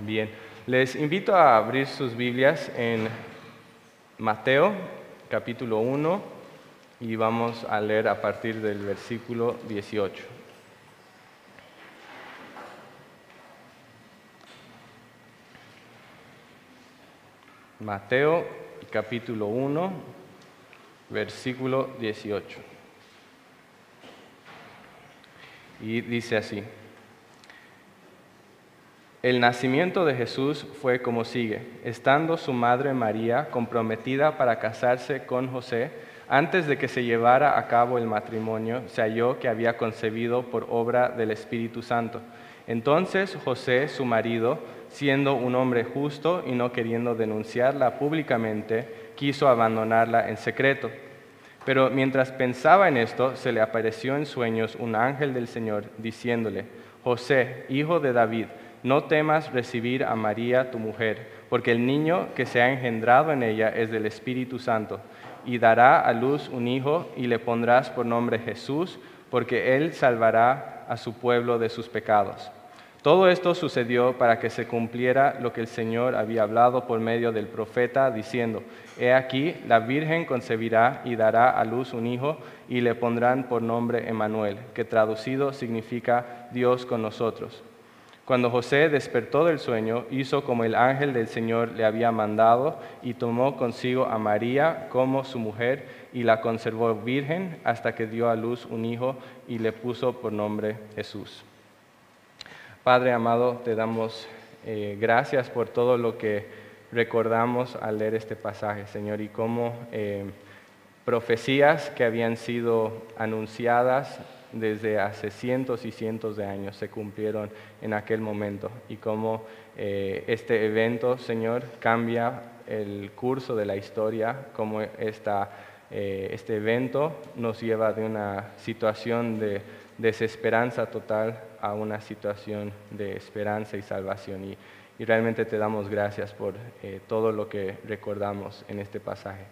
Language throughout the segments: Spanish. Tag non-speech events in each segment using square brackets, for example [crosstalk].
Bien, les invito a abrir sus Biblias en Mateo capítulo 1 y vamos a leer a partir del versículo 18. Mateo capítulo 1, versículo 18. Y dice así. El nacimiento de Jesús fue como sigue. Estando su madre María comprometida para casarse con José, antes de que se llevara a cabo el matrimonio, se halló que había concebido por obra del Espíritu Santo. Entonces José, su marido, siendo un hombre justo y no queriendo denunciarla públicamente, quiso abandonarla en secreto. Pero mientras pensaba en esto, se le apareció en sueños un ángel del Señor, diciéndole, José, hijo de David, no temas recibir a María tu mujer, porque el niño que se ha engendrado en ella es del Espíritu Santo, y dará a luz un hijo y le pondrás por nombre Jesús, porque él salvará a su pueblo de sus pecados. Todo esto sucedió para que se cumpliera lo que el Señor había hablado por medio del profeta, diciendo, He aquí, la Virgen concebirá y dará a luz un hijo, y le pondrán por nombre Emmanuel, que traducido significa Dios con nosotros. Cuando José despertó del sueño, hizo como el ángel del Señor le había mandado y tomó consigo a María como su mujer y la conservó virgen hasta que dio a luz un hijo y le puso por nombre Jesús. Padre amado, te damos eh, gracias por todo lo que recordamos al leer este pasaje, Señor, y cómo eh, profecías que habían sido anunciadas desde hace cientos y cientos de años se cumplieron en aquel momento y cómo eh, este evento, Señor, cambia el curso de la historia, cómo esta, eh, este evento nos lleva de una situación de desesperanza total a una situación de esperanza y salvación. Y, y realmente te damos gracias por eh, todo lo que recordamos en este pasaje.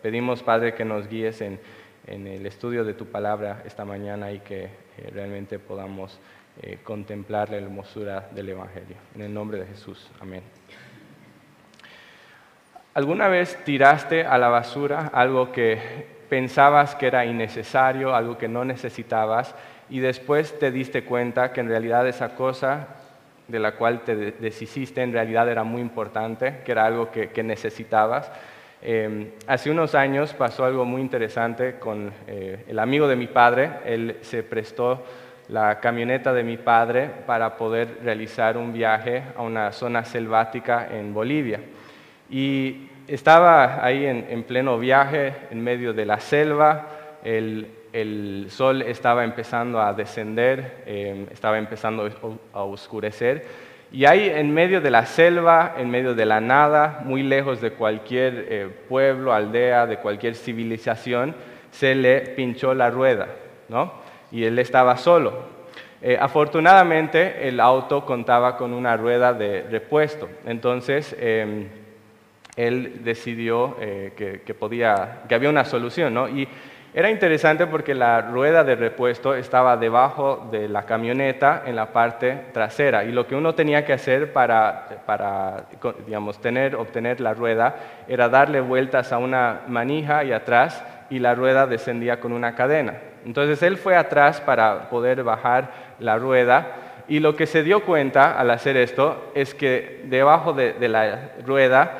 Pedimos, Padre, que nos guíes en en el estudio de tu palabra esta mañana y que eh, realmente podamos eh, contemplar la hermosura del Evangelio. En el nombre de Jesús. Amén. ¿Alguna vez tiraste a la basura algo que pensabas que era innecesario, algo que no necesitabas, y después te diste cuenta que en realidad esa cosa de la cual te deshiciste en realidad era muy importante, que era algo que necesitabas? Em, hace unos años pasó algo muy interesante con eh, el amigo de mi padre. Él se prestó la camioneta de mi padre para poder realizar un viaje a una zona selvática en Bolivia. Y estaba ahí en, pleno viaje, en medio de la selva, el, sol estaba empezando a descender, em, estaba empezando a oscurecer y ahí en medio de la selva, en medio de la nada, muy lejos de cualquier eh, pueblo, aldea, de cualquier civilización, se le pinchó la rueda, ¿no? Y él estaba solo. Eh, afortunadamente el auto contaba con una rueda de repuesto, entonces em, él decidió eh, que, que, podía, que había una solución, ¿no? Y era interesante porque la rueda de repuesto estaba debajo de la camioneta en la parte trasera y lo que uno tenía que hacer para, para digamos, tener, obtener la rueda era darle vueltas a una manija y atrás y la rueda descendía con una cadena. Entonces él fue atrás para poder bajar la rueda y lo que se dio cuenta al hacer esto es que debajo de, de la rueda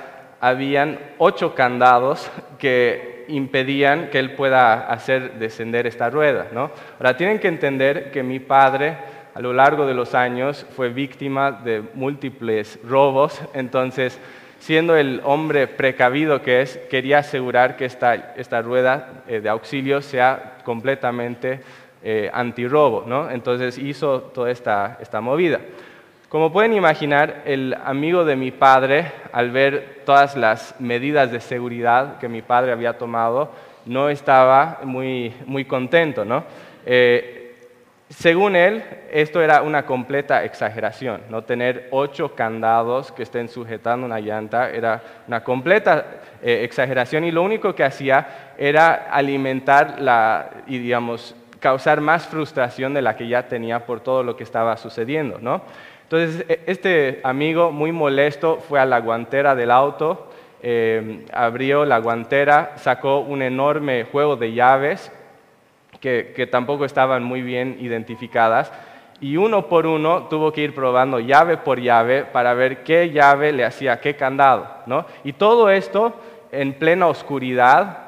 habían ocho candados que impedían que él pueda hacer descender esta rueda. ¿no? Ahora, tienen que entender que mi padre a lo largo de los años fue víctima de múltiples robos, entonces, siendo el hombre precavido que es, quería asegurar que esta, esta rueda eh, de auxilio sea completamente eh, antirrobo, ¿no? Entonces hizo toda esta, esta movida. Como pueden imaginar, el amigo de mi padre, al ver todas las medidas de seguridad que mi padre había tomado, no estaba muy, muy contento. ¿no? Eh, según él, esto era una completa exageración. ¿no? Tener ocho candados que estén sujetando una llanta era una completa eh, exageración y lo único que hacía era alimentar la, y digamos, causar más frustración de la que ya tenía por todo lo que estaba sucediendo. ¿no? Entonces, e, este amigo muy molesto fue a la guantera del auto, eh, abrió la guantera, sacó un enorme juego de llaves que, tampoco estaban muy bien identificadas y uno por uno tuvo que ir probando llave por llave para ver qué llave le hacía qué candado. ¿no? Y todo esto en plena oscuridad,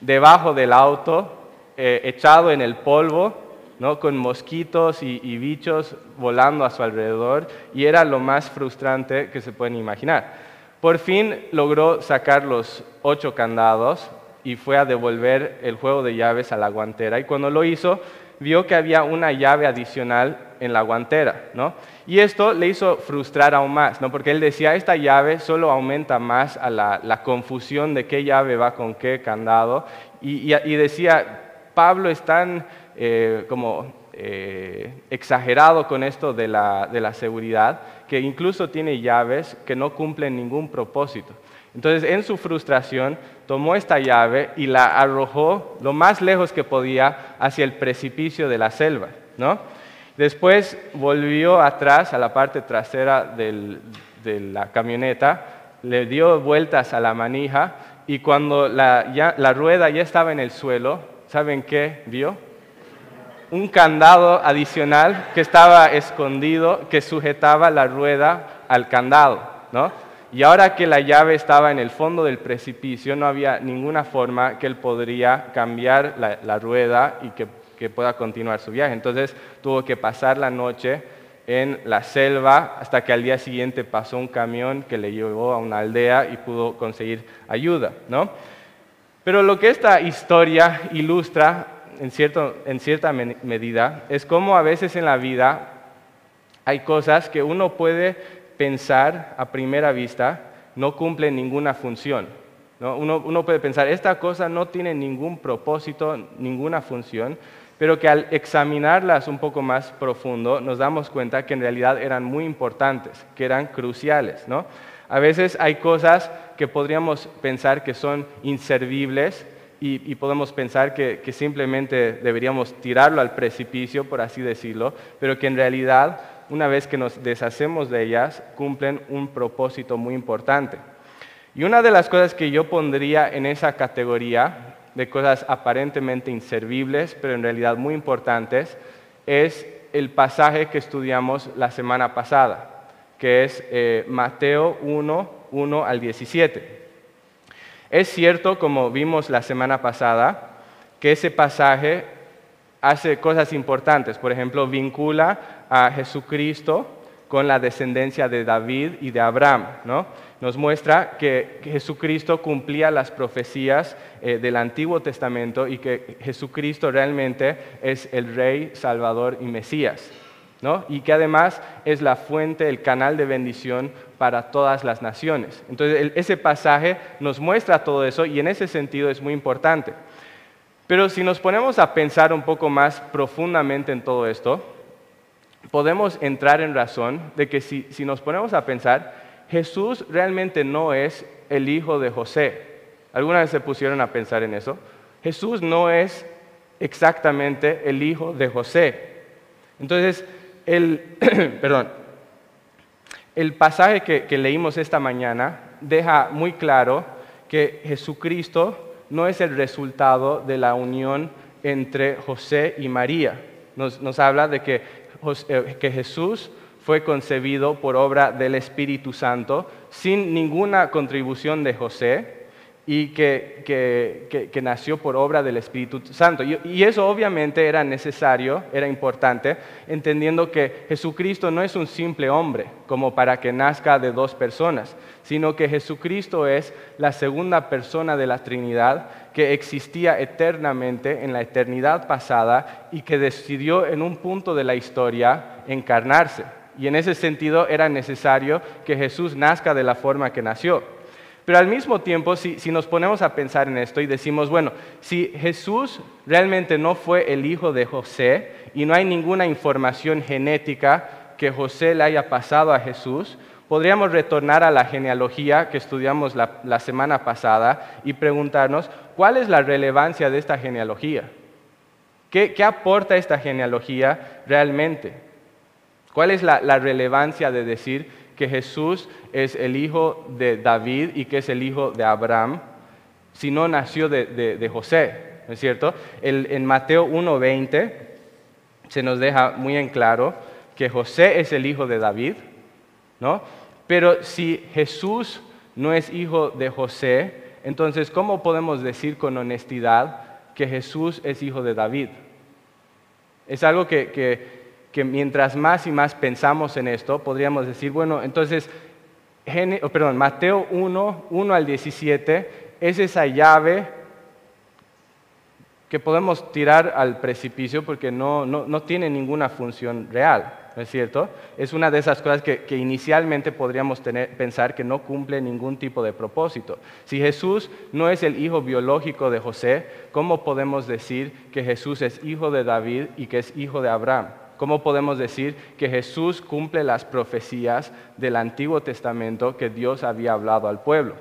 debajo del auto, eh, echado en el polvo, ¿no? con mosquitos y, bichos volando a su alrededor, y era lo más frustrante que se pueden imaginar. Por fin logró sacar los ocho candados, y fue a devolver el juego de llaves a la guantera. Y cuando lo hizo, vio que había una llave adicional en la guantera, ¿no? Y esto le hizo frustrar aún más, ¿no? Porque él decía, esta llave solo aumenta más a la, confusión de qué llave va con qué candado. Y, decía, Pablo es tan eh, como eh, exagerado con esto de la, de la seguridad que incluso tiene llaves que no cumplen ningún propósito. Entonces, en su frustración, tomó esta llave y la arrojó lo más lejos que podía hacia el precipicio de la selva. ¿no? Después volvió atrás a la parte trasera de la camioneta, le dio vueltas a la manija y cuando la, la rueda ya estaba en el suelo, ¿saben qué vio? Un candado adicional que estaba escondido, que sujetaba la rueda al candado. ¿no? Y ahora que la llave estaba en el fondo del precipicio, no había ninguna forma que él podría cambiar la, rueda y que, pueda continuar su viaje. Entonces tuvo que pasar la noche en la selva hasta que al día siguiente pasó un camión que le llevó a una aldea y pudo conseguir ayuda. ¿no? Pero lo que esta historia ilustra en, cierto, en cierta medida es cómo a veces en la vida hay cosas que uno puede pensar a primera vista no cumple ninguna función. Uno, puede pensar, esta cosa no tiene ningún propósito, ninguna función, pero que al examinarlas un poco más profundo nos damos cuenta que en realidad eran muy importantes, que eran cruciales. A veces hay cosas que podríamos pensar que son inservibles y, podemos pensar que, simplemente deberíamos tirarlo al precipicio, por así decirlo, pero que en realidad una vez que nos deshacemos de ellas, cumplen un propósito muy importante. Y una de las cosas que yo pondría en esa categoría de cosas aparentemente inservibles, pero en realidad muy importantes, es el pasaje que estudiamos la semana pasada, que es eh, Mateo 1, 1 al 17. Es cierto, como vimos la semana pasada, que ese pasaje hace cosas importantes. Por ejemplo, vincula a Jesucristo con la descendencia de David y de Abraham. ¿no? Nos muestra que Jesucristo cumplía las profecías eh, del Antiguo Testamento y que Jesucristo realmente es el Rey, Salvador y Mesías. Y que además es la fuente, el canal de bendición para todas las naciones. Entonces, ese pasaje nos muestra todo eso y en ese sentido es muy importante. Pero si nos ponemos a pensar un poco más profundamente en todo esto, podemos entrar en razón de que si, nos ponemos a pensar, Jesús realmente no es el hijo de José. ¿Alguna vez se pusieron a pensar en eso? Jesús no es exactamente el hijo de José. Entonces, el, [clears throat] perdón, el pasaje que leímos esta mañana deja muy claro que Jesucristo no es el resultado de la unión entre José y María. Nos, habla de que, eh, que Jesús fue concebido por obra del Espíritu Santo sin ninguna contribución de José, y que, nació por obra del Espíritu Santo. Y, eso obviamente era necesario, era importante, entendiendo que Jesucristo no es un simple hombre, como para que nazca de dos personas, sino que Jesucristo es la segunda persona de la Trinidad que existía eternamente en la eternidad pasada y que decidió en un punto de la historia encarnarse. Y en ese sentido era necesario que Jesús nazca de la forma que nació. Pero al mismo tiempo, si, nos ponemos a pensar en esto y decimos, bueno, si Jesús realmente no fue el hijo de José y no hay ninguna información genética que José le haya pasado a Jesús, podríamos retornar a la genealogía que estudiamos la, semana pasada y preguntarnos, ¿cuál es la relevancia de esta genealogía? ¿Qué, ¿Qué aporta esta genealogía realmente? ¿Cuál es la, relevancia de decir que Jesús es el hijo de David y que es el hijo de Abraham si no nació de, José? ¿No es cierto? en Mateo 1.20 se nos deja muy en claro que José es el hijo de David, ¿no? Pero si Jesús no es hijo de José, entonces ¿cómo podemos decir con honestidad que Jesús es hijo de David? Es algo que, mientras más y más pensamos en esto, podríamos decir, bueno, entonces, perdón, Mateo 1, 1 al 17 es esa llave que podemos tirar al precipicio porque no, no tiene ninguna función real. ¿no es cierto? Es una de esas cosas que, inicialmente podríamos pensar que no cumple ningún tipo de propósito. Si Jesús no es el hijo biológico de José, ¿cómo podemos decir que Jesús es hijo de David y que es hijo de Abraham? ¿Cómo podemos decir que Jesús cumple las profecías del Antiguo Testamento que Dios había hablado al pueblo?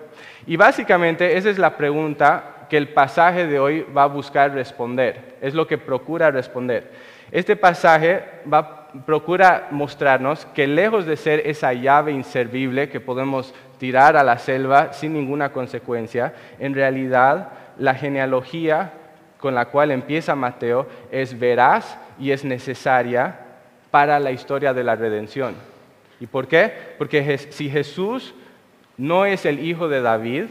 Y básicamente esa es la pregunta que el pasaje de hoy va a buscar responder, es lo que procura responder. Este pasaje va procura mostrarnos que lejos de ser esa llave inservible que podemos tirar a la selva sin ninguna consecuencia, en realidad la genealogía con la cual empieza Mateo es veraz y es necesaria para la historia de la redención. ¿Y por qué? Porque si Jesús no es el hijo de David,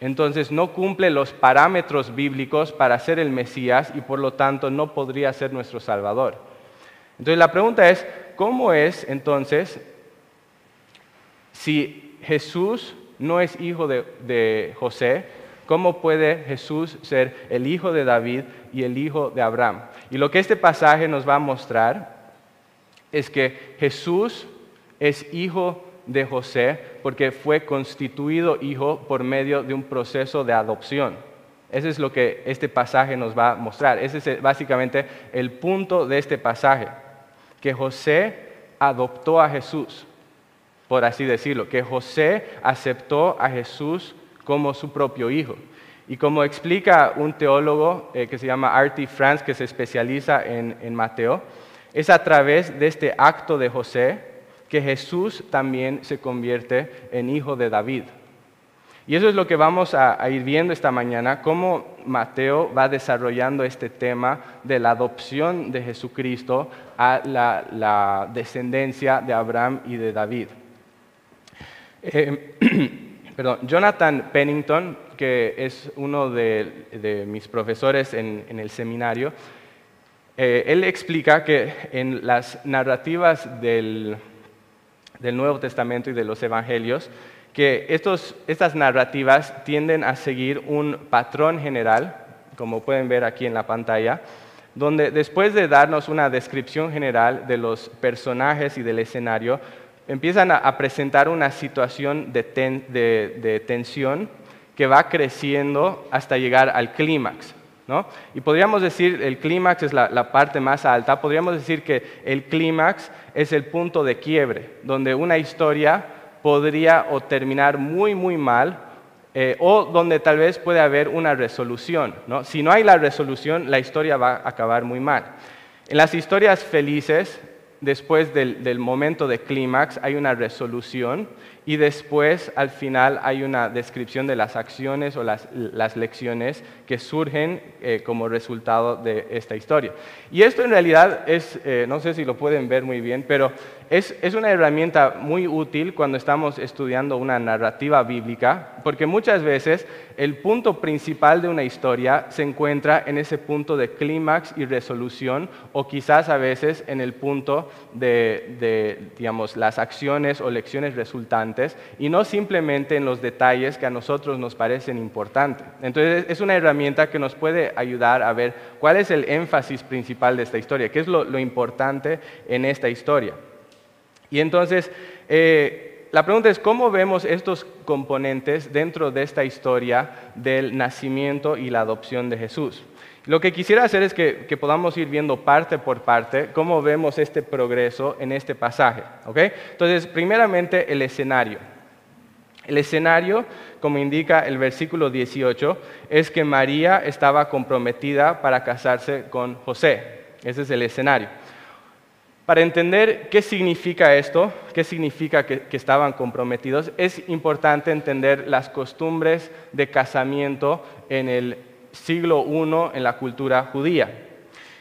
entonces no cumple los parámetros bíblicos para ser el Mesías y por lo tanto no podría ser nuestro Salvador. Entonces la pregunta es, ¿cómo es entonces si Jesús no es hijo de, José? ¿Cómo puede Jesús ser el hijo de David y el hijo de Abraham? Y lo que este pasaje nos va a mostrar es que Jesús es hijo de José porque fue constituido hijo por medio de un proceso de adopción. Eso es lo que este pasaje nos va a mostrar. Ese es básicamente el punto de este pasaje que José adoptó a Jesús, por así decirlo, que José aceptó a Jesús como su propio hijo. Y como explica un teólogo eh, que se llama Artie France, que se especializa en, en Mateo, es a través de este acto de José que Jesús también se convierte en hijo de David. Y eso es lo que vamos a, ir viendo esta mañana, cómo Mateo va desarrollando este tema de la adopción de Jesucristo a la, descendencia de Abraham y de David. Eh, [clears throat] perdón, Jonathan Pennington, que es uno de, mis profesores en, el seminario, eh, él explica que en las narrativas del Nuevo Testamento y de los Evangelios, que estas narrativas tienden a seguir un patrón general, como pueden ver aquí en la pantalla, donde después de darnos una descripción general de los personajes y del escenario, empiezan a, presentar una situación de, tensión que va creciendo hasta llegar al clímax. Y podríamos decir, el clímax es la, parte más alta, podríamos decir que el clímax es el punto de quiebre, donde una historia podría o terminar muy, muy mal, eh, o donde tal vez puede haber una resolución. Si no hay la resolución, la historia va a acabar muy mal. En las historias felices, después del momento de clímax, hay una resolución y después al final hay una descripción de las acciones o las, lecciones que surgen eh, como resultado de esta historia. Y esto en realidad es, eh, no sé si lo pueden ver muy bien, pero es, una herramienta muy útil cuando estamos estudiando una narrativa bíblica, porque muchas veces el punto principal de una historia se encuentra en ese punto de clímax y resolución, o quizás a veces en el punto de, las acciones o lecciones resultantes y no simplemente en los detalles que a nosotros nos parecen importantes. Entonces es una herramienta que nos puede ayudar a ver cuál es el énfasis principal de esta historia, qué es lo, importante en esta historia. Y entonces eh, la pregunta es, ¿cómo vemos estos componentes dentro de esta historia del nacimiento y la adopción de Jesús? Lo que quisiera hacer es que, podamos ir viendo parte por parte cómo vemos este progreso en este pasaje. Entonces, primeramente el escenario. El escenario, como indica el versículo 18, es que María estaba comprometida para casarse con José. Ese es el escenario. Para entender qué significa esto, qué significa que, estaban comprometidos, es importante entender las costumbres de casamiento en el siglo I en la cultura judía.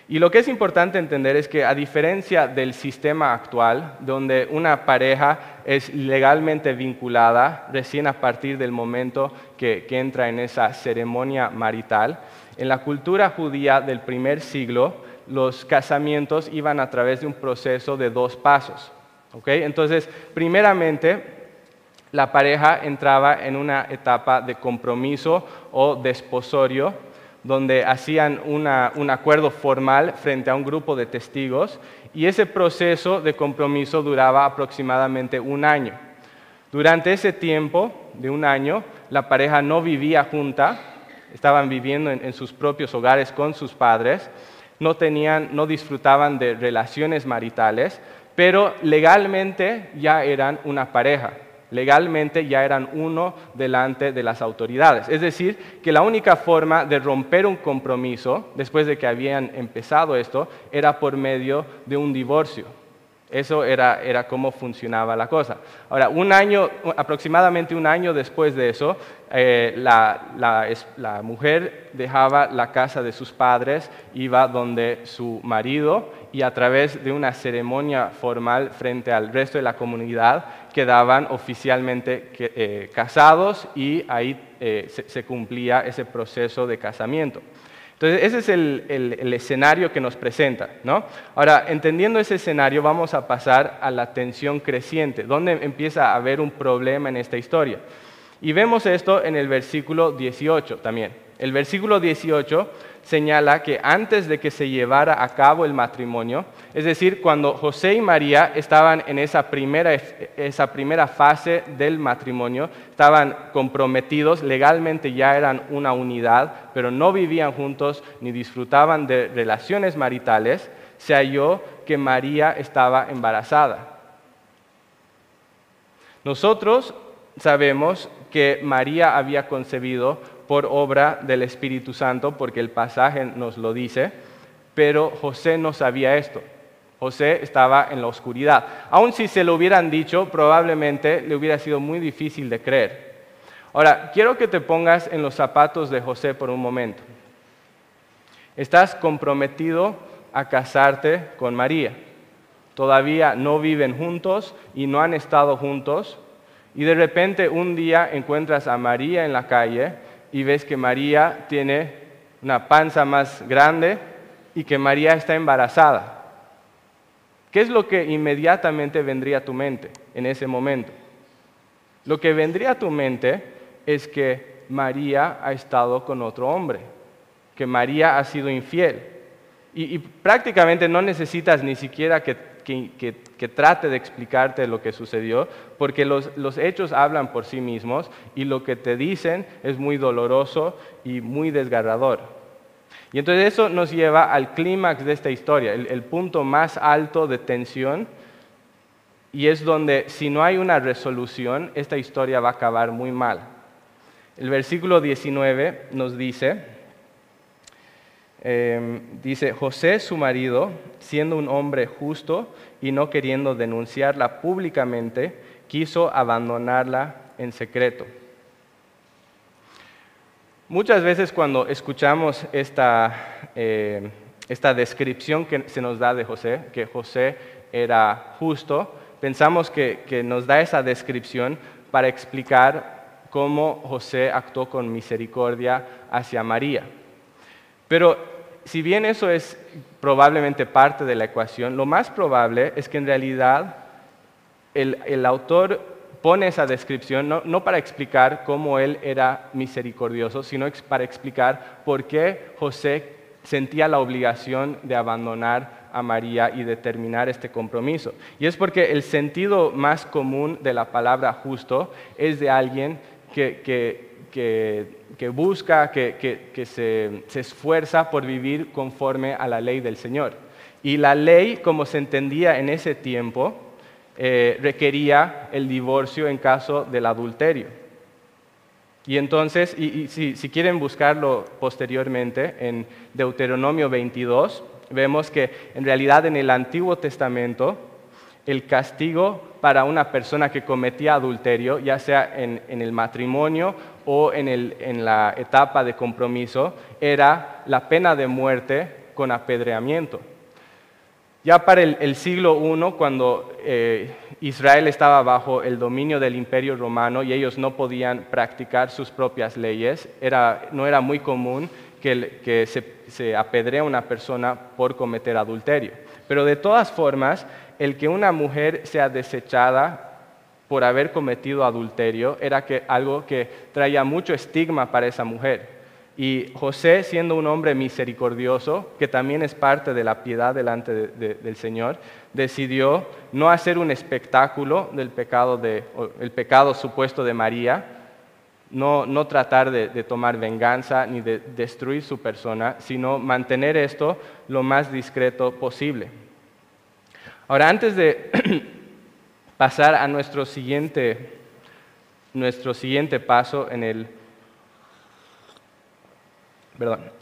Y lo que es importante entender es que a diferencia del sistema actual, donde una pareja es legalmente vinculada recién a partir del momento que entra en esa ceremonia marital, en la cultura judía del primer siglo, los casamientos iban a través de un proceso de dos pasos. Entonces, primeramente, la pareja entraba en una etapa de compromiso o desposorio, donde hacían un acuerdo formal frente a un grupo de testigos, y ese proceso de compromiso duraba aproximadamente un año. Durante ese tiempo de un año, la pareja no vivía junta, estaban viviendo en sus propios hogares con sus padres, no, tenían, no disfrutaban de relaciones maritales, pero legalmente ya eran una pareja, legalmente ya eran uno delante de las autoridades. Es decir, que la única forma de romper un compromiso, después de que habían empezado esto, era por medio de un divorcio. Eso era, era cómo funcionaba la cosa. Ahora, un año, aproximadamente un año después de eso, eh, la, mujer dejaba la casa de sus padres, iba donde su marido y a través de una ceremonia formal frente al resto de la comunidad quedaban oficialmente eh, casados y ahí eh, se cumplía ese proceso de casamiento. Entonces, ese es el, escenario que nos presenta. ¿no? Ahora, entendiendo ese escenario, vamos a pasar a la tensión creciente, donde empieza a haber un problema en esta historia. Y vemos esto en el versículo 18 también. El versículo 18 señala que antes de que se llevara a cabo el matrimonio, es decir, cuando José y María estaban en esa primera, esa primera fase del matrimonio, estaban comprometidos, legalmente ya eran una unidad, pero no vivían juntos ni disfrutaban de relaciones maritales, se halló que María estaba embarazada. Nosotros sabemos que María había concebido por obra del Espíritu Santo, porque el pasaje nos lo dice, pero José no sabía esto. José estaba en la oscuridad. Aun si se lo hubieran dicho, probablemente le hubiera sido muy difícil de creer. Ahora, quiero que te pongas en los zapatos de José por un momento. Estás comprometido a casarte con María. Todavía no viven juntos y no han estado juntos. Y de repente un día encuentras a María en la calle y ves que María tiene una panza más grande y que María está embarazada. ¿Qué es lo que inmediatamente vendría a tu mente en ese momento? Lo que vendría a tu mente es que María ha estado con otro hombre, que María ha sido infiel. Y, y prácticamente no necesitas ni siquiera que que, trate de explicarte lo que sucedió, porque los, hechos hablan por sí mismos y lo que te dicen es muy doloroso y muy desgarrador. Y entonces eso nos lleva al clímax de esta historia, el, el punto más alto de tensión, y es donde si no hay una resolución, esta historia va a acabar muy mal. El versículo 19 nos dice, Em, dice, José su marido, siendo un hombre justo y no queriendo denunciarla públicamente, quiso abandonarla en secreto. Muchas veces cuando escuchamos esta, eh, esta descripción que se nos da de José, que José era justo, pensamos que, que nos da esa descripción para explicar cómo José actuó con misericordia hacia María. Pero si bien eso es probablemente parte de la ecuación, lo más probable es que en realidad el, autor pone esa descripción no, para explicar cómo él era misericordioso, sino para explicar por qué José sentía la obligación de abandonar a María y de terminar este compromiso. Y es porque el sentido más común de la palabra justo es de alguien que que, busca, que, se, esfuerza por vivir conforme a la ley del Señor. Y la ley, como se entendía en ese tiempo, eh, requería el divorcio en caso del adulterio. Y entonces, y, si, quieren buscarlo posteriormente, en Deuteronomio 22, vemos que en realidad en el Antiguo Testamento el castigo para una persona que cometía adulterio, ya sea en, el matrimonio o en, en, la etapa de compromiso, era la pena de muerte con apedreamiento. Ya para el, siglo I, cuando eh, Israel estaba bajo el dominio del imperio romano y ellos no podían practicar sus propias leyes, no era muy común que, se, se apedrea a una persona por cometer adulterio. Pero de todas formas, el que una mujer sea desechada por haber cometido adulterio era algo que traía mucho estigma para esa mujer. Y José, siendo un hombre misericordioso, que también es parte de la piedad delante del Señor, decidió no hacer un espectáculo del pecado, supuesto de María, no, no tratar de, de, tomar venganza ni de destruir su persona, sino mantener esto lo más discreto posible. Ahora, antes de [clears throat] pasar a nuestro siguiente, nuestro siguiente paso en el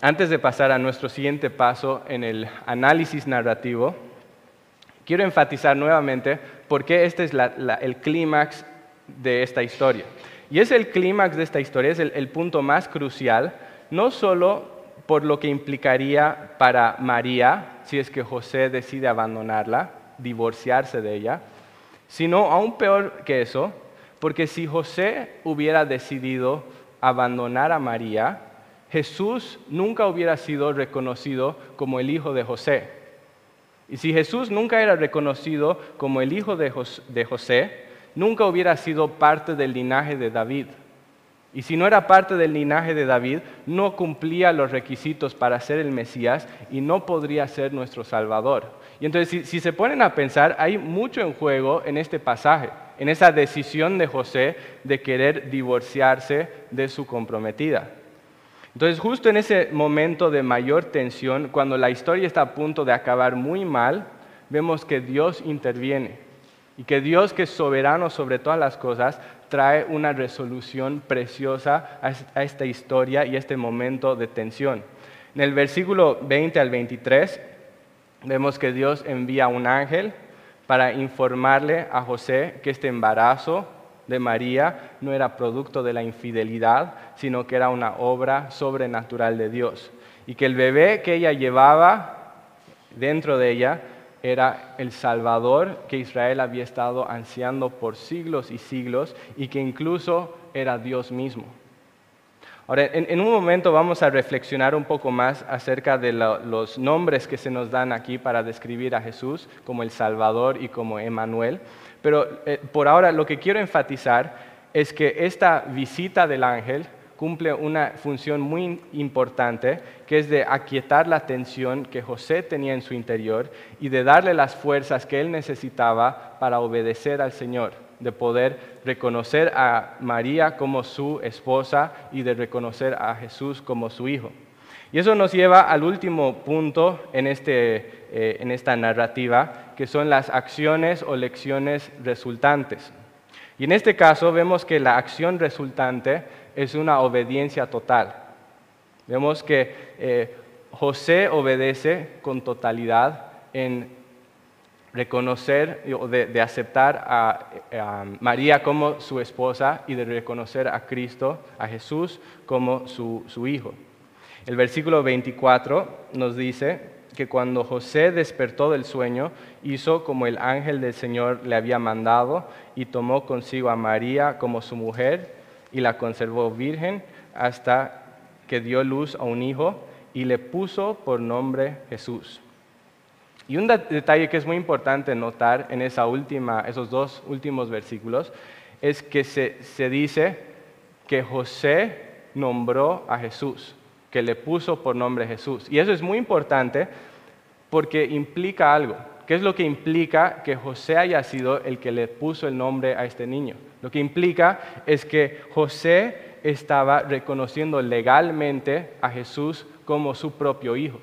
antes de pasar a nuestro siguiente paso en el análisis narrativo, quiero enfatizar nuevamente por qué este es el clímax de esta historia. Y es el clímax de esta historia, es el, punto más crucial, no solo por lo que implicaría para María, si es que José decide abandonarla, divorciarse de ella, sino aún peor que eso, porque si José hubiera decidido abandonar a María, Jesús nunca hubiera sido reconocido como el hijo de José. Y si Jesús nunca era reconocido como el hijo de José, nunca hubiera sido parte del linaje de David. Y si no era parte del linaje de David, no cumplía los requisitos para ser el Mesías y no podría ser nuestro Salvador. Y entonces, si, se ponen a pensar, hay mucho en juego en este pasaje, en esa decisión de José de querer divorciarse de su comprometida. Entonces, justo en ese momento de mayor tensión, cuando la historia está a punto de acabar muy mal, vemos que Dios interviene y que Dios, que es soberano sobre todas las cosas, trae una resolución preciosa a esta historia y a este momento de tensión. En el versículo 20 al 23 vemos que Dios envía un ángel para informarle a José que este embarazo de María no era producto de la infidelidad, sino que era una obra sobrenatural de Dios. Y que el bebé que ella llevaba dentro de ella era el Salvador que Israel había estado ansiando por siglos y siglos y que incluso era Dios mismo. Ahora, en, un momento vamos a reflexionar un poco más acerca de los nombres que se nos dan aquí para describir a Jesús como el Salvador y como Emanuel. Pero eh, por ahora lo que quiero enfatizar es que esta visita del ángel cumple una función muy importante, que es de aquietar la tensión que José tenía en su interior y de darle las fuerzas que él necesitaba para obedecer al Señor, de poder reconocer a María como su esposa y de reconocer a Jesús como su hijo. Y eso nos lleva al último punto en, este, eh, en esta narrativa, que son las acciones o lecciones resultantes. Y en este caso vemos que la acción resultante es una obediencia total. Vemos que eh, José obedece con totalidad en reconocer o de, aceptar a, María como su esposa y de reconocer a Cristo, a Jesús, como su hijo. El versículo 24 nos dice que cuando José despertó del sueño, hizo como el ángel del Señor le había mandado y tomó consigo a María como su mujer y la conservó virgen hasta que dio luz a un hijo y le puso por nombre Jesús. Y un detalle que es muy importante notar en esos dos últimos versículos es que se, se dice que José nombró a Jesús que le puso por nombre Jesús. Y eso es muy importante porque implica algo. ¿Qué es lo que implica que José haya sido el que le puso el nombre a este niño? Lo que implica es que José estaba reconociendo legalmente a Jesús como su propio hijo.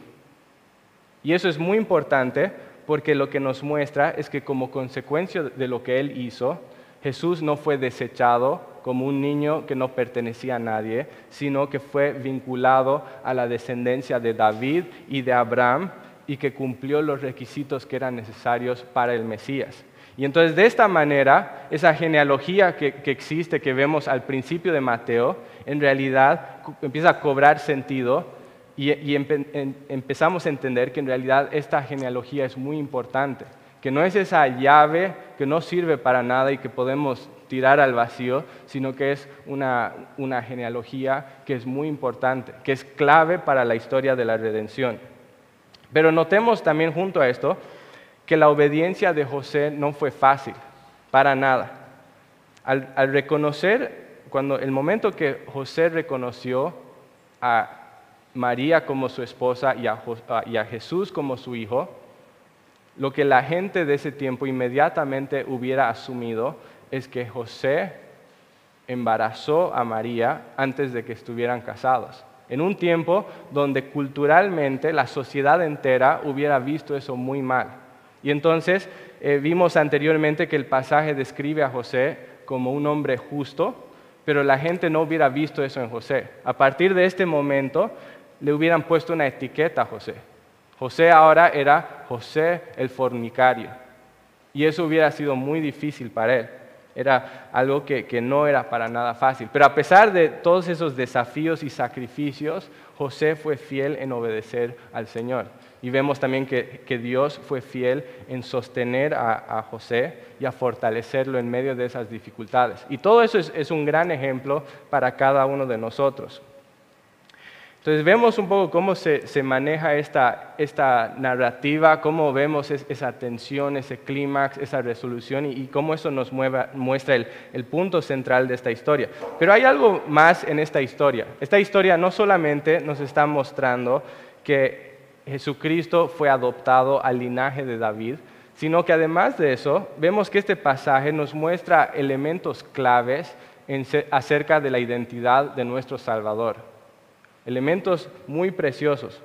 Y eso es muy importante porque lo que nos muestra es que como consecuencia de lo que él hizo, Jesús no fue desechado como un niño que no pertenecía a nadie, sino que fue vinculado a la descendencia de David y de Abraham y que cumplió los requisitos que eran necesarios para el Mesías. Y entonces de esta manera, esa genealogía que, existe, que vemos al principio de Mateo, en realidad empieza a cobrar sentido y, empezamos a entender que en realidad esta genealogía es muy importante, que no es esa llave que no sirve para nada y que podemos tirar al vacío, sino que es una, una genealogía que es muy importante, que es clave para la historia de la redención. Pero notemos también junto a esto que la obediencia de José no fue fácil, para nada. Al, reconocer, cuando el momento que José reconoció a María como su esposa y a, Jesús como su hijo, lo que la gente de ese tiempo inmediatamente hubiera asumido es que José embarazó a María antes de que estuvieran casados. En un tiempo donde culturalmente la sociedad entera hubiera visto eso muy mal. Y entonces eh, vimos anteriormente que el pasaje describe a José como un hombre justo, pero la gente no hubiera visto eso en José. A partir de este momento le hubieran puesto una etiqueta a José. José ahora era José el fornicario. Y eso hubiera sido muy difícil para él. Era algo que, que, no era para nada fácil. Pero a pesar de todos esos desafíos y sacrificios, José fue fiel en obedecer al Señor. Y vemos también que, Dios fue fiel en sostener a, José y a fortalecerlo en medio de esas dificultades. Y todo eso es, un gran ejemplo para cada uno de nosotros. Entonces vemos un poco cómo se, maneja esta, narrativa, cómo vemos esa tensión, ese clímax, esa resolución y, cómo eso nos muestra el, punto central de esta historia. Pero hay algo más en esta historia. Esta historia no solamente nos está mostrando que Jesucristo fue adoptado al linaje de David, sino que además de eso, vemos que este pasaje nos muestra elementos claves acerca de la identidad de nuestro Salvador. Elementos muy preciosos.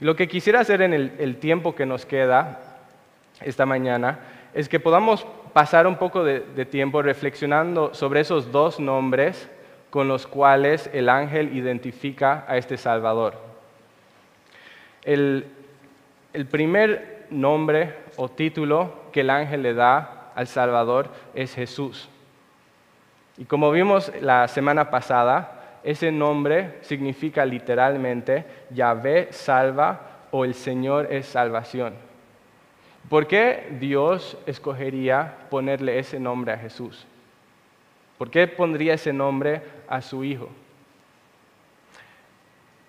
Y lo que quisiera hacer en el, tiempo que nos queda esta mañana es que podamos pasar un poco de tiempo reflexionando sobre esos dos nombres con los cuales el ángel identifica a este Salvador. El, primer nombre o título que el ángel le da al Salvador es Jesús. Y como vimos la semana pasada, ese nombre significa literalmente Yahvé salva o el Señor es salvación. ¿Por qué Dios escogería ponerle ese nombre a Jesús? ¿Por qué pondría ese nombre a su Hijo?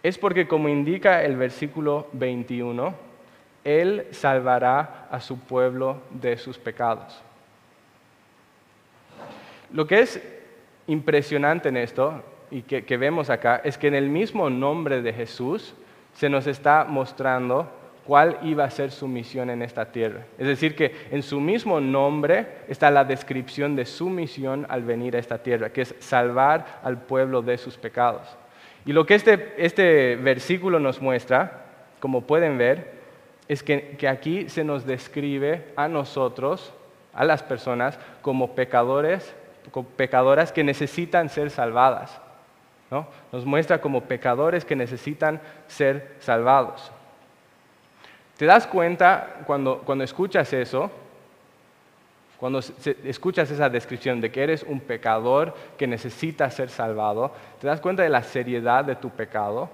es porque como indica el versículo 21, Él salvará a su pueblo de sus pecados. Lo que es impresionante en esto y que, vemos acá es que en el mismo nombre de Jesús se nos está mostrando cuál iba a ser su misión en esta tierra. Es decir, que en su mismo nombre está la descripción de su misión al venir a esta tierra, que es salvar al pueblo de sus pecados. Y lo que este, este, versículo nos muestra, como pueden ver, es que, aquí se nos describe a nosotros, a las personas, como pecadores, como pecadoras que necesitan ser salvadas. Nos muestra como pecadores que necesitan ser salvados. ¿Te das cuenta cuando, cuando escuchas eso? Cuando escuchas esa descripción de que eres un pecador que necesita ser salvado, ¿te das cuenta de la seriedad de tu pecado?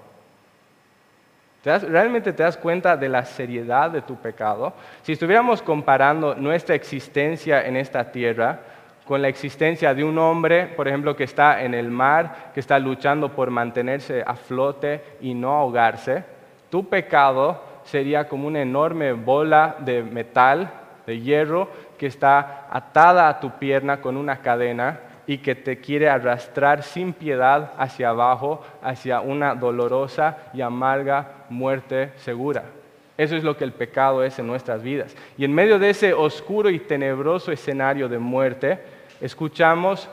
¿Realmente te das cuenta de la seriedad de tu pecado? Si estuviéramos comparando nuestra existencia en esta tierra con la existencia de un hombre, por ejemplo, que está en el mar, que está luchando por mantenerse a flote y no ahogarse, tu pecado sería como una enorme bola de metal, de hierro, que está atada a tu pierna con una cadena y que te quiere arrastrar sin piedad hacia abajo, hacia una dolorosa y amarga muerte segura. Eso es lo que el pecado es en nuestras vidas. Y en medio de ese oscuro y tenebroso escenario de muerte, escuchamos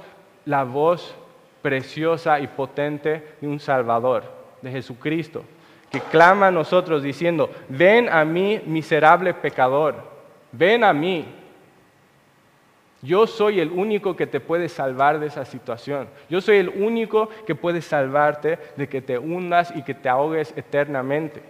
la voz preciosa y potente de un Salvador, de Jesucristo, que clama a nosotros diciendo, ven a mí miserable pecador, ven a mí, yo soy el único que te puede salvar de esa situación. Yo soy el único que puede salvarte de que te hundas y que te ahogues eternamente.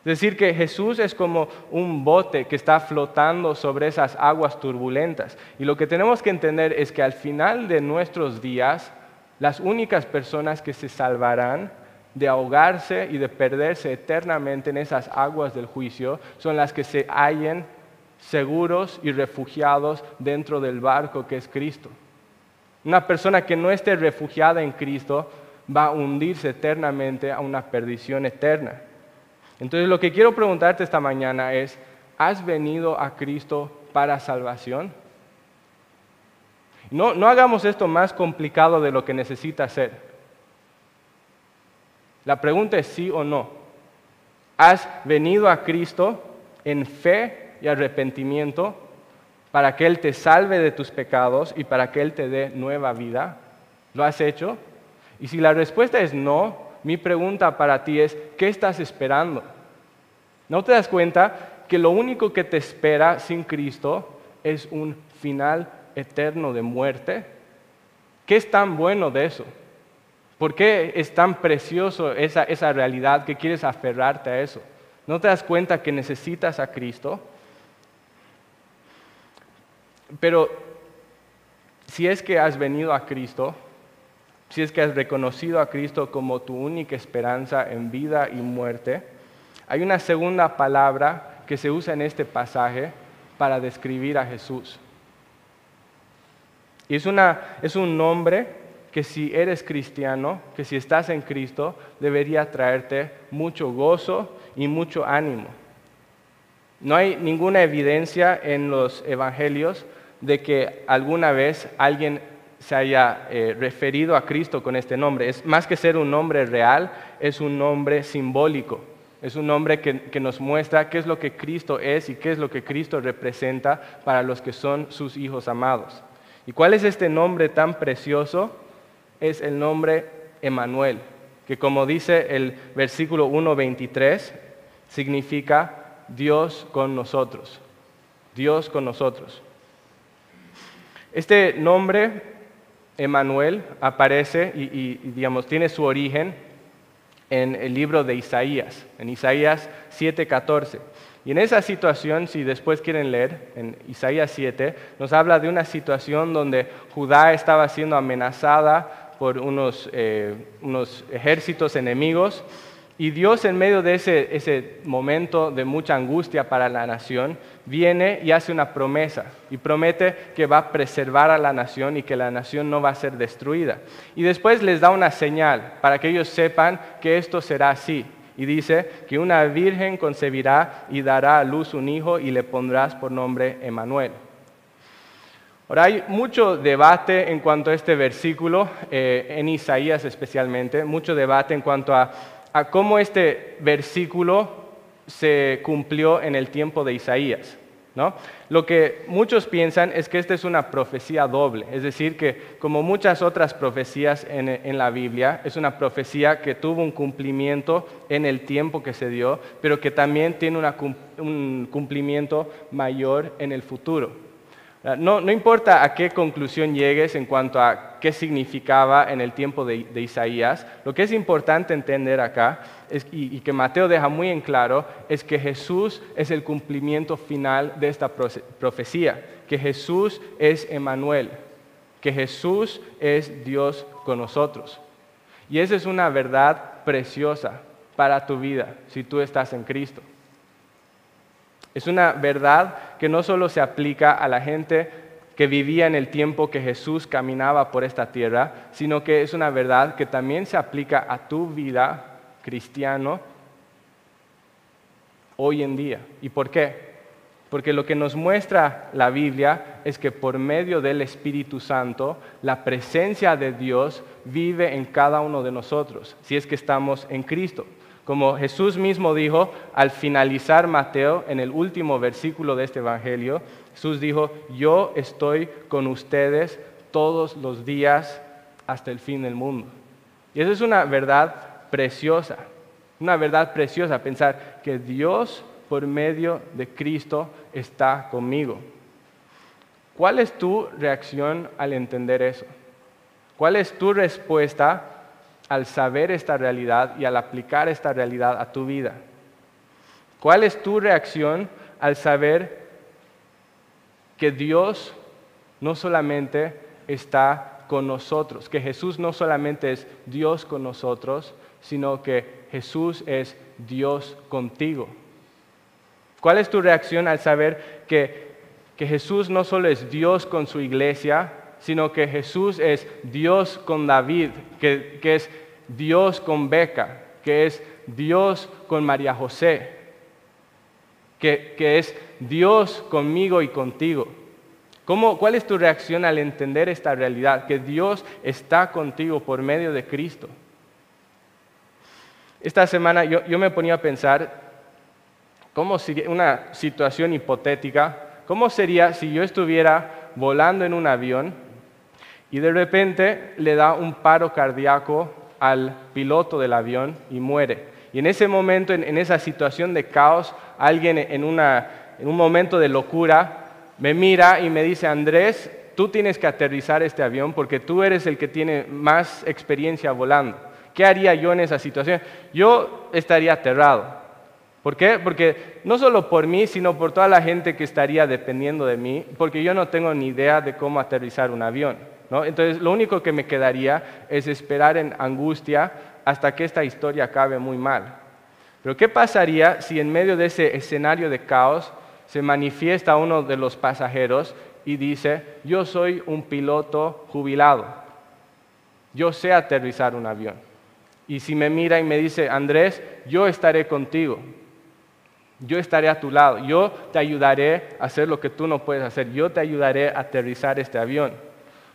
Es decir, que Jesús es como un bote que está flotando sobre esas aguas turbulentas. Y lo que tenemos que entender es que al final de nuestros días, las únicas personas que se salvarán de ahogarse y de perderse eternamente en esas aguas del juicio son las que se hallen seguros y refugiados dentro del barco que es Cristo. Una persona que no esté refugiada en Cristo va a hundirse eternamente a una perdición eterna. Entonces lo que quiero preguntarte esta mañana es, ¿has venido a Cristo para salvación? No, no hagamos esto más complicado de lo que necesita ser. La pregunta es sí o no. ¿Has venido a Cristo en fe y arrepentimiento para que Él te salve de tus pecados y para que Él te dé nueva vida? ¿Lo has hecho? Y si la respuesta es no, mi pregunta para ti es, ¿qué estás esperando? ¿No te das cuenta que lo único que te espera sin Cristo es un final eterno de muerte? ¿Qué es tan bueno de eso? ¿Por qué es tan precioso esa, esa realidad que quieres aferrarte a eso? ¿No te das cuenta que necesitas a Cristo? Pero si es que has venido a Cristo, si es que has reconocido a Cristo como tu única esperanza en vida y muerte, hay una segunda palabra que se usa en este pasaje para describir a Jesús. Y es, es un nombre que si eres cristiano, que si estás en Cristo, debería traerte mucho gozo y mucho ánimo. No hay ninguna evidencia en los evangelios de que alguna vez alguien se haya eh, referido a Cristo con este nombre. Es más que ser un nombre real, es un nombre simbólico. Es un nombre que, que, nos muestra qué es lo que Cristo es y qué es lo que Cristo representa para los que son sus hijos amados. ¿Y cuál es este nombre tan precioso? Es el nombre Emanuel, que como dice el versículo 1.23, significa Dios con nosotros. Dios con nosotros. Este nombre Emanuel aparece y, digamos, tiene su origen en el libro de Isaías, en Isaías 7:14. Y en esa situación, si después quieren leer, en Isaías 7, nos habla de una situación donde Judá estaba siendo amenazada por unos, eh, unos ejércitos enemigos y Dios en medio de ese, momento de mucha angustia para la nación, viene y hace una promesa y promete que va a preservar a la nación y que la nación no va a ser destruida. Y después les da una señal para que ellos sepan que esto será así. Y dice que una virgen concebirá y dará a luz un hijo y le pondrás por nombre Emanuel. Ahora hay mucho debate en cuanto a este versículo, eh, en Isaías especialmente, mucho debate en cuanto a a cómo este versículo se cumplió en el tiempo de Isaías. ¿no? Lo que muchos piensan es que esta es una profecía doble, es decir, que como muchas otras profecías en, la Biblia, es una profecía que tuvo un cumplimiento en el tiempo que se dio, pero que también tiene un cumplimiento mayor en el futuro. Ah, no, importa a qué conclusión llegues en cuanto a qué significaba en el tiempo de, Isaías, lo que es importante entender acá y, y, que Mateo deja muy en claro es que Jesús es el cumplimiento final de esta profecía, que Jesús es Emanuel, que Jesús es Dios con nosotros. Y esa es una verdad preciosa para tu vida si tú estás en Cristo. Es una verdad que no solo se aplica a la gente que vivía en el tiempo que Jesús caminaba por esta tierra, sino que es una verdad que también se aplica a tu vida cristiano hoy en día. ¿Y por qué? Porque lo que nos muestra la Biblia es que por medio del Espíritu Santo, la presencia de Dios vive en cada uno de nosotros, si es que estamos en Cristo. Como Jesús mismo dijo al finalizar Mateo, en el último versículo de este Evangelio, Jesús dijo, yo estoy con ustedes todos los días hasta el fin del mundo. Y eso es una verdad preciosa, una verdad preciosa, pensar que Dios por medio de Cristo está conmigo. ¿Cuál es tu reacción al entender eso? ¿Cuál es tu respuesta al saber esta realidad y al aplicar esta realidad a tu vida. ¿Cuál es tu reacción al saber que Dios no solamente está con nosotros, que Jesús no solamente es Dios con nosotros, sino que Jesús es Dios contigo? ¿Cuál es tu reacción al saber que, que Jesús no solo es Dios con su iglesia, sino que Jesús es Dios con David, que, que es Dios con Beca, que es Dios con María José, que, que es Dios conmigo y contigo. ¿Cómo, ¿Cuál es tu reacción al entender esta realidad? Que Dios está contigo por medio de Cristo. Esta semana yo, yo me ponía a pensar cómo una situación hipotética, cómo sería si yo estuviera volando en un avión y de repente le da un paro cardíaco al piloto del avión y muere. Y en ese momento, en, esa situación de caos, alguien en, en un momento de locura me mira y me dice, Andrés, tú tienes que aterrizar este avión porque tú eres el que tiene más experiencia volando. ¿Qué haría yo en esa situación? Yo estaría aterrado. ¿Por qué? Porque no solo por mí, sino por toda la gente que estaría dependiendo de mí, porque yo no tengo ni idea de cómo aterrizar un avión. Entonces, lo único que me quedaría es esperar en angustia hasta que esta historia acabe muy mal. Pero ¿qué pasaría si en medio de ese escenario de caos se manifiesta uno de los pasajeros y dice, yo soy un piloto jubilado, yo sé aterrizar un avión? Y si me mira y me dice, Andrés, yo estaré contigo, yo estaré a tu lado, yo te ayudaré a hacer lo que tú no puedes hacer, yo te ayudaré a aterrizar este avión.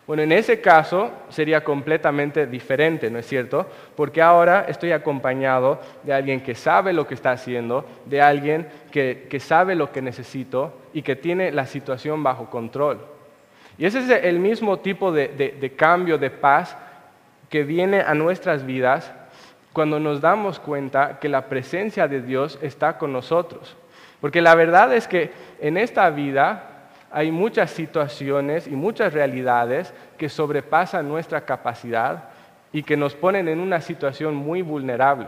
Bueno, en ese caso sería completamente diferente, ¿no es cierto? Porque ahora estoy acompañado de alguien que sabe lo que está haciendo, de alguien que, sabe lo que necesito y que tiene la situación bajo control. Y ese es el mismo tipo de cambio de paz que viene a nuestras vidas cuando nos damos cuenta que la presencia de Dios está con nosotros. Porque la verdad es que en esta vida hay muchas situaciones y muchas realidades que sobrepasan nuestra capacidad y que nos ponen en una situación muy vulnerable.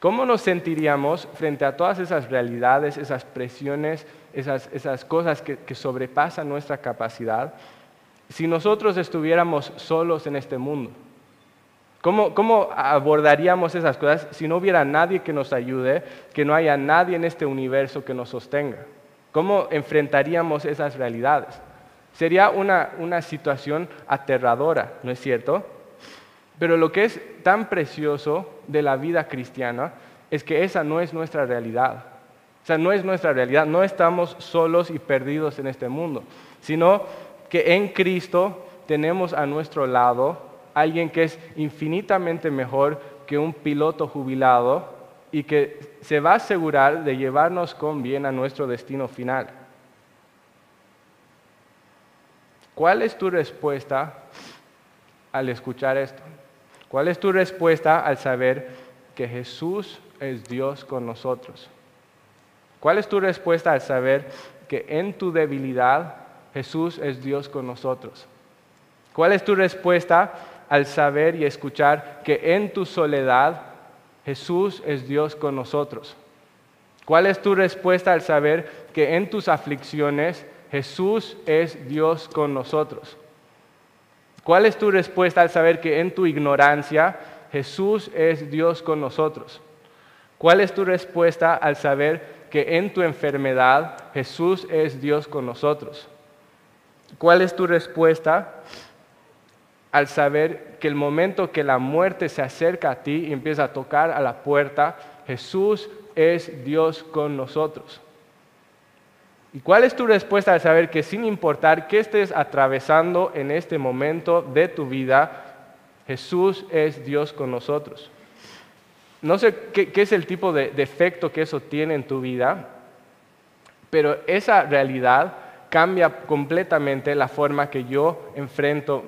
¿Cómo nos sentiríamos frente a todas esas realidades, esas presiones, esas, cosas que, sobrepasan nuestra capacidad, si nosotros estuviéramos solos en este mundo? ¿Cómo, ¿Cómo, abordaríamos esas cosas si no hubiera nadie que nos ayude, que no haya nadie en este universo que nos sostenga? ¿Cómo enfrentaríamos esas realidades? Sería una, situación aterradora, ¿no es cierto? Pero lo que es tan precioso de la vida cristiana es que esa no es nuestra realidad. O sea, no es nuestra realidad, no estamos solos y perdidos en este mundo, sino que en Cristo tenemos a nuestro lado alguien que es infinitamente mejor que un piloto jubilado y que se va a asegurar de llevarnos con bien a nuestro destino final. ¿Cuál es tu respuesta al escuchar esto? ¿Cuál es tu respuesta al saber que Jesús es Dios con nosotros? ¿Cuál es tu respuesta al saber que en tu debilidad Jesús es Dios con nosotros? ¿Cuál es tu respuesta al saber y escuchar que en tu soledad Jesús es Dios con nosotros. ¿Cuál es tu respuesta al saber que en tus aflicciones Jesús es Dios con nosotros? ¿Cuál es tu respuesta al saber que en tu ignorancia Jesús es Dios con nosotros? ¿Cuál es tu respuesta al saber que en tu enfermedad Jesús es Dios con nosotros? ¿Cuál es tu respuesta al saber que el momento que la muerte se acerca a ti y empieza a tocar a la puerta, Jesús es Dios con nosotros. ¿Y cuál es tu respuesta al saber que sin importar qué estés atravesando en este momento de tu vida, Jesús es Dios con nosotros? No sé qué, es el tipo de, de efecto que eso tiene en tu vida, pero esa realidad cambia completamente la forma que yo enfrento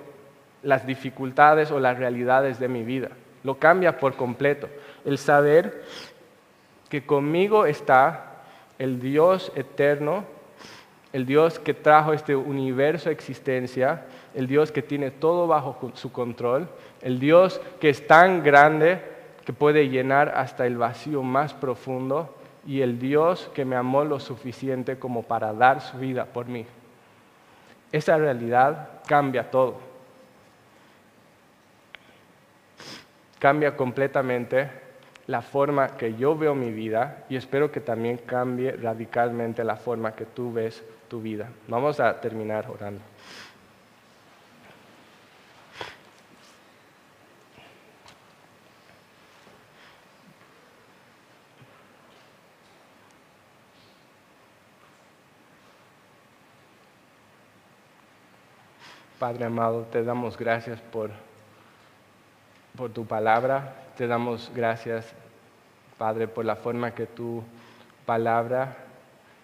las dificultades o las realidades de mi vida. Lo cambia por completo. El saber que conmigo está el Dios eterno, el Dios que trajo este universo a existencia, el Dios que tiene todo bajo su control, el Dios que es tan grande que puede llenar hasta el vacío más profundo y el Dios que me amó lo suficiente como para dar su vida por mí. Esa realidad cambia todo. Cambia completamente la forma que yo veo mi vida y espero que también cambie radicalmente la forma que tú ves tu vida. Vamos a terminar orando. Padre amado, te damos gracias por, por tu palabra, te damos gracias, Padre, por la forma que tu palabra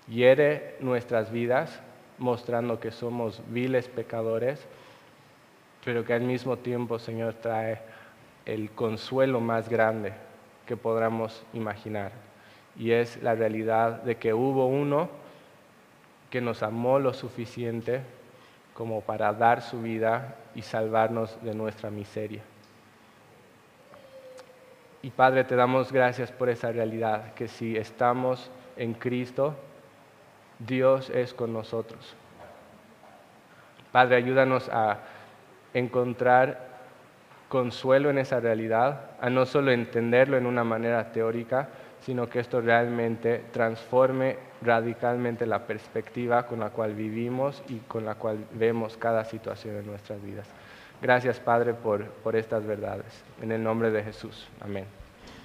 hiere nuestras vidas, mostrando que somos viles pecadores, pero que al mismo tiempo, Señor, trae el consuelo más grande que podamos imaginar. Y es la realidad de que hubo uno que nos amó lo suficiente como para dar su vida y salvarnos de nuestra miseria. Y Padre, te damos gracias por esa realidad, que si estamos en Cristo, Dios es con nosotros. Padre, ayúdanos a encontrar consuelo en esa realidad, a no solo entenderlo en una manera teórica, sino que esto realmente transforme radicalmente la perspectiva con la cual vivimos y con la cual vemos cada situación en nuestras vidas. Gracias, Padre, por, por estas verdades. En el nombre de Jesús. Amén.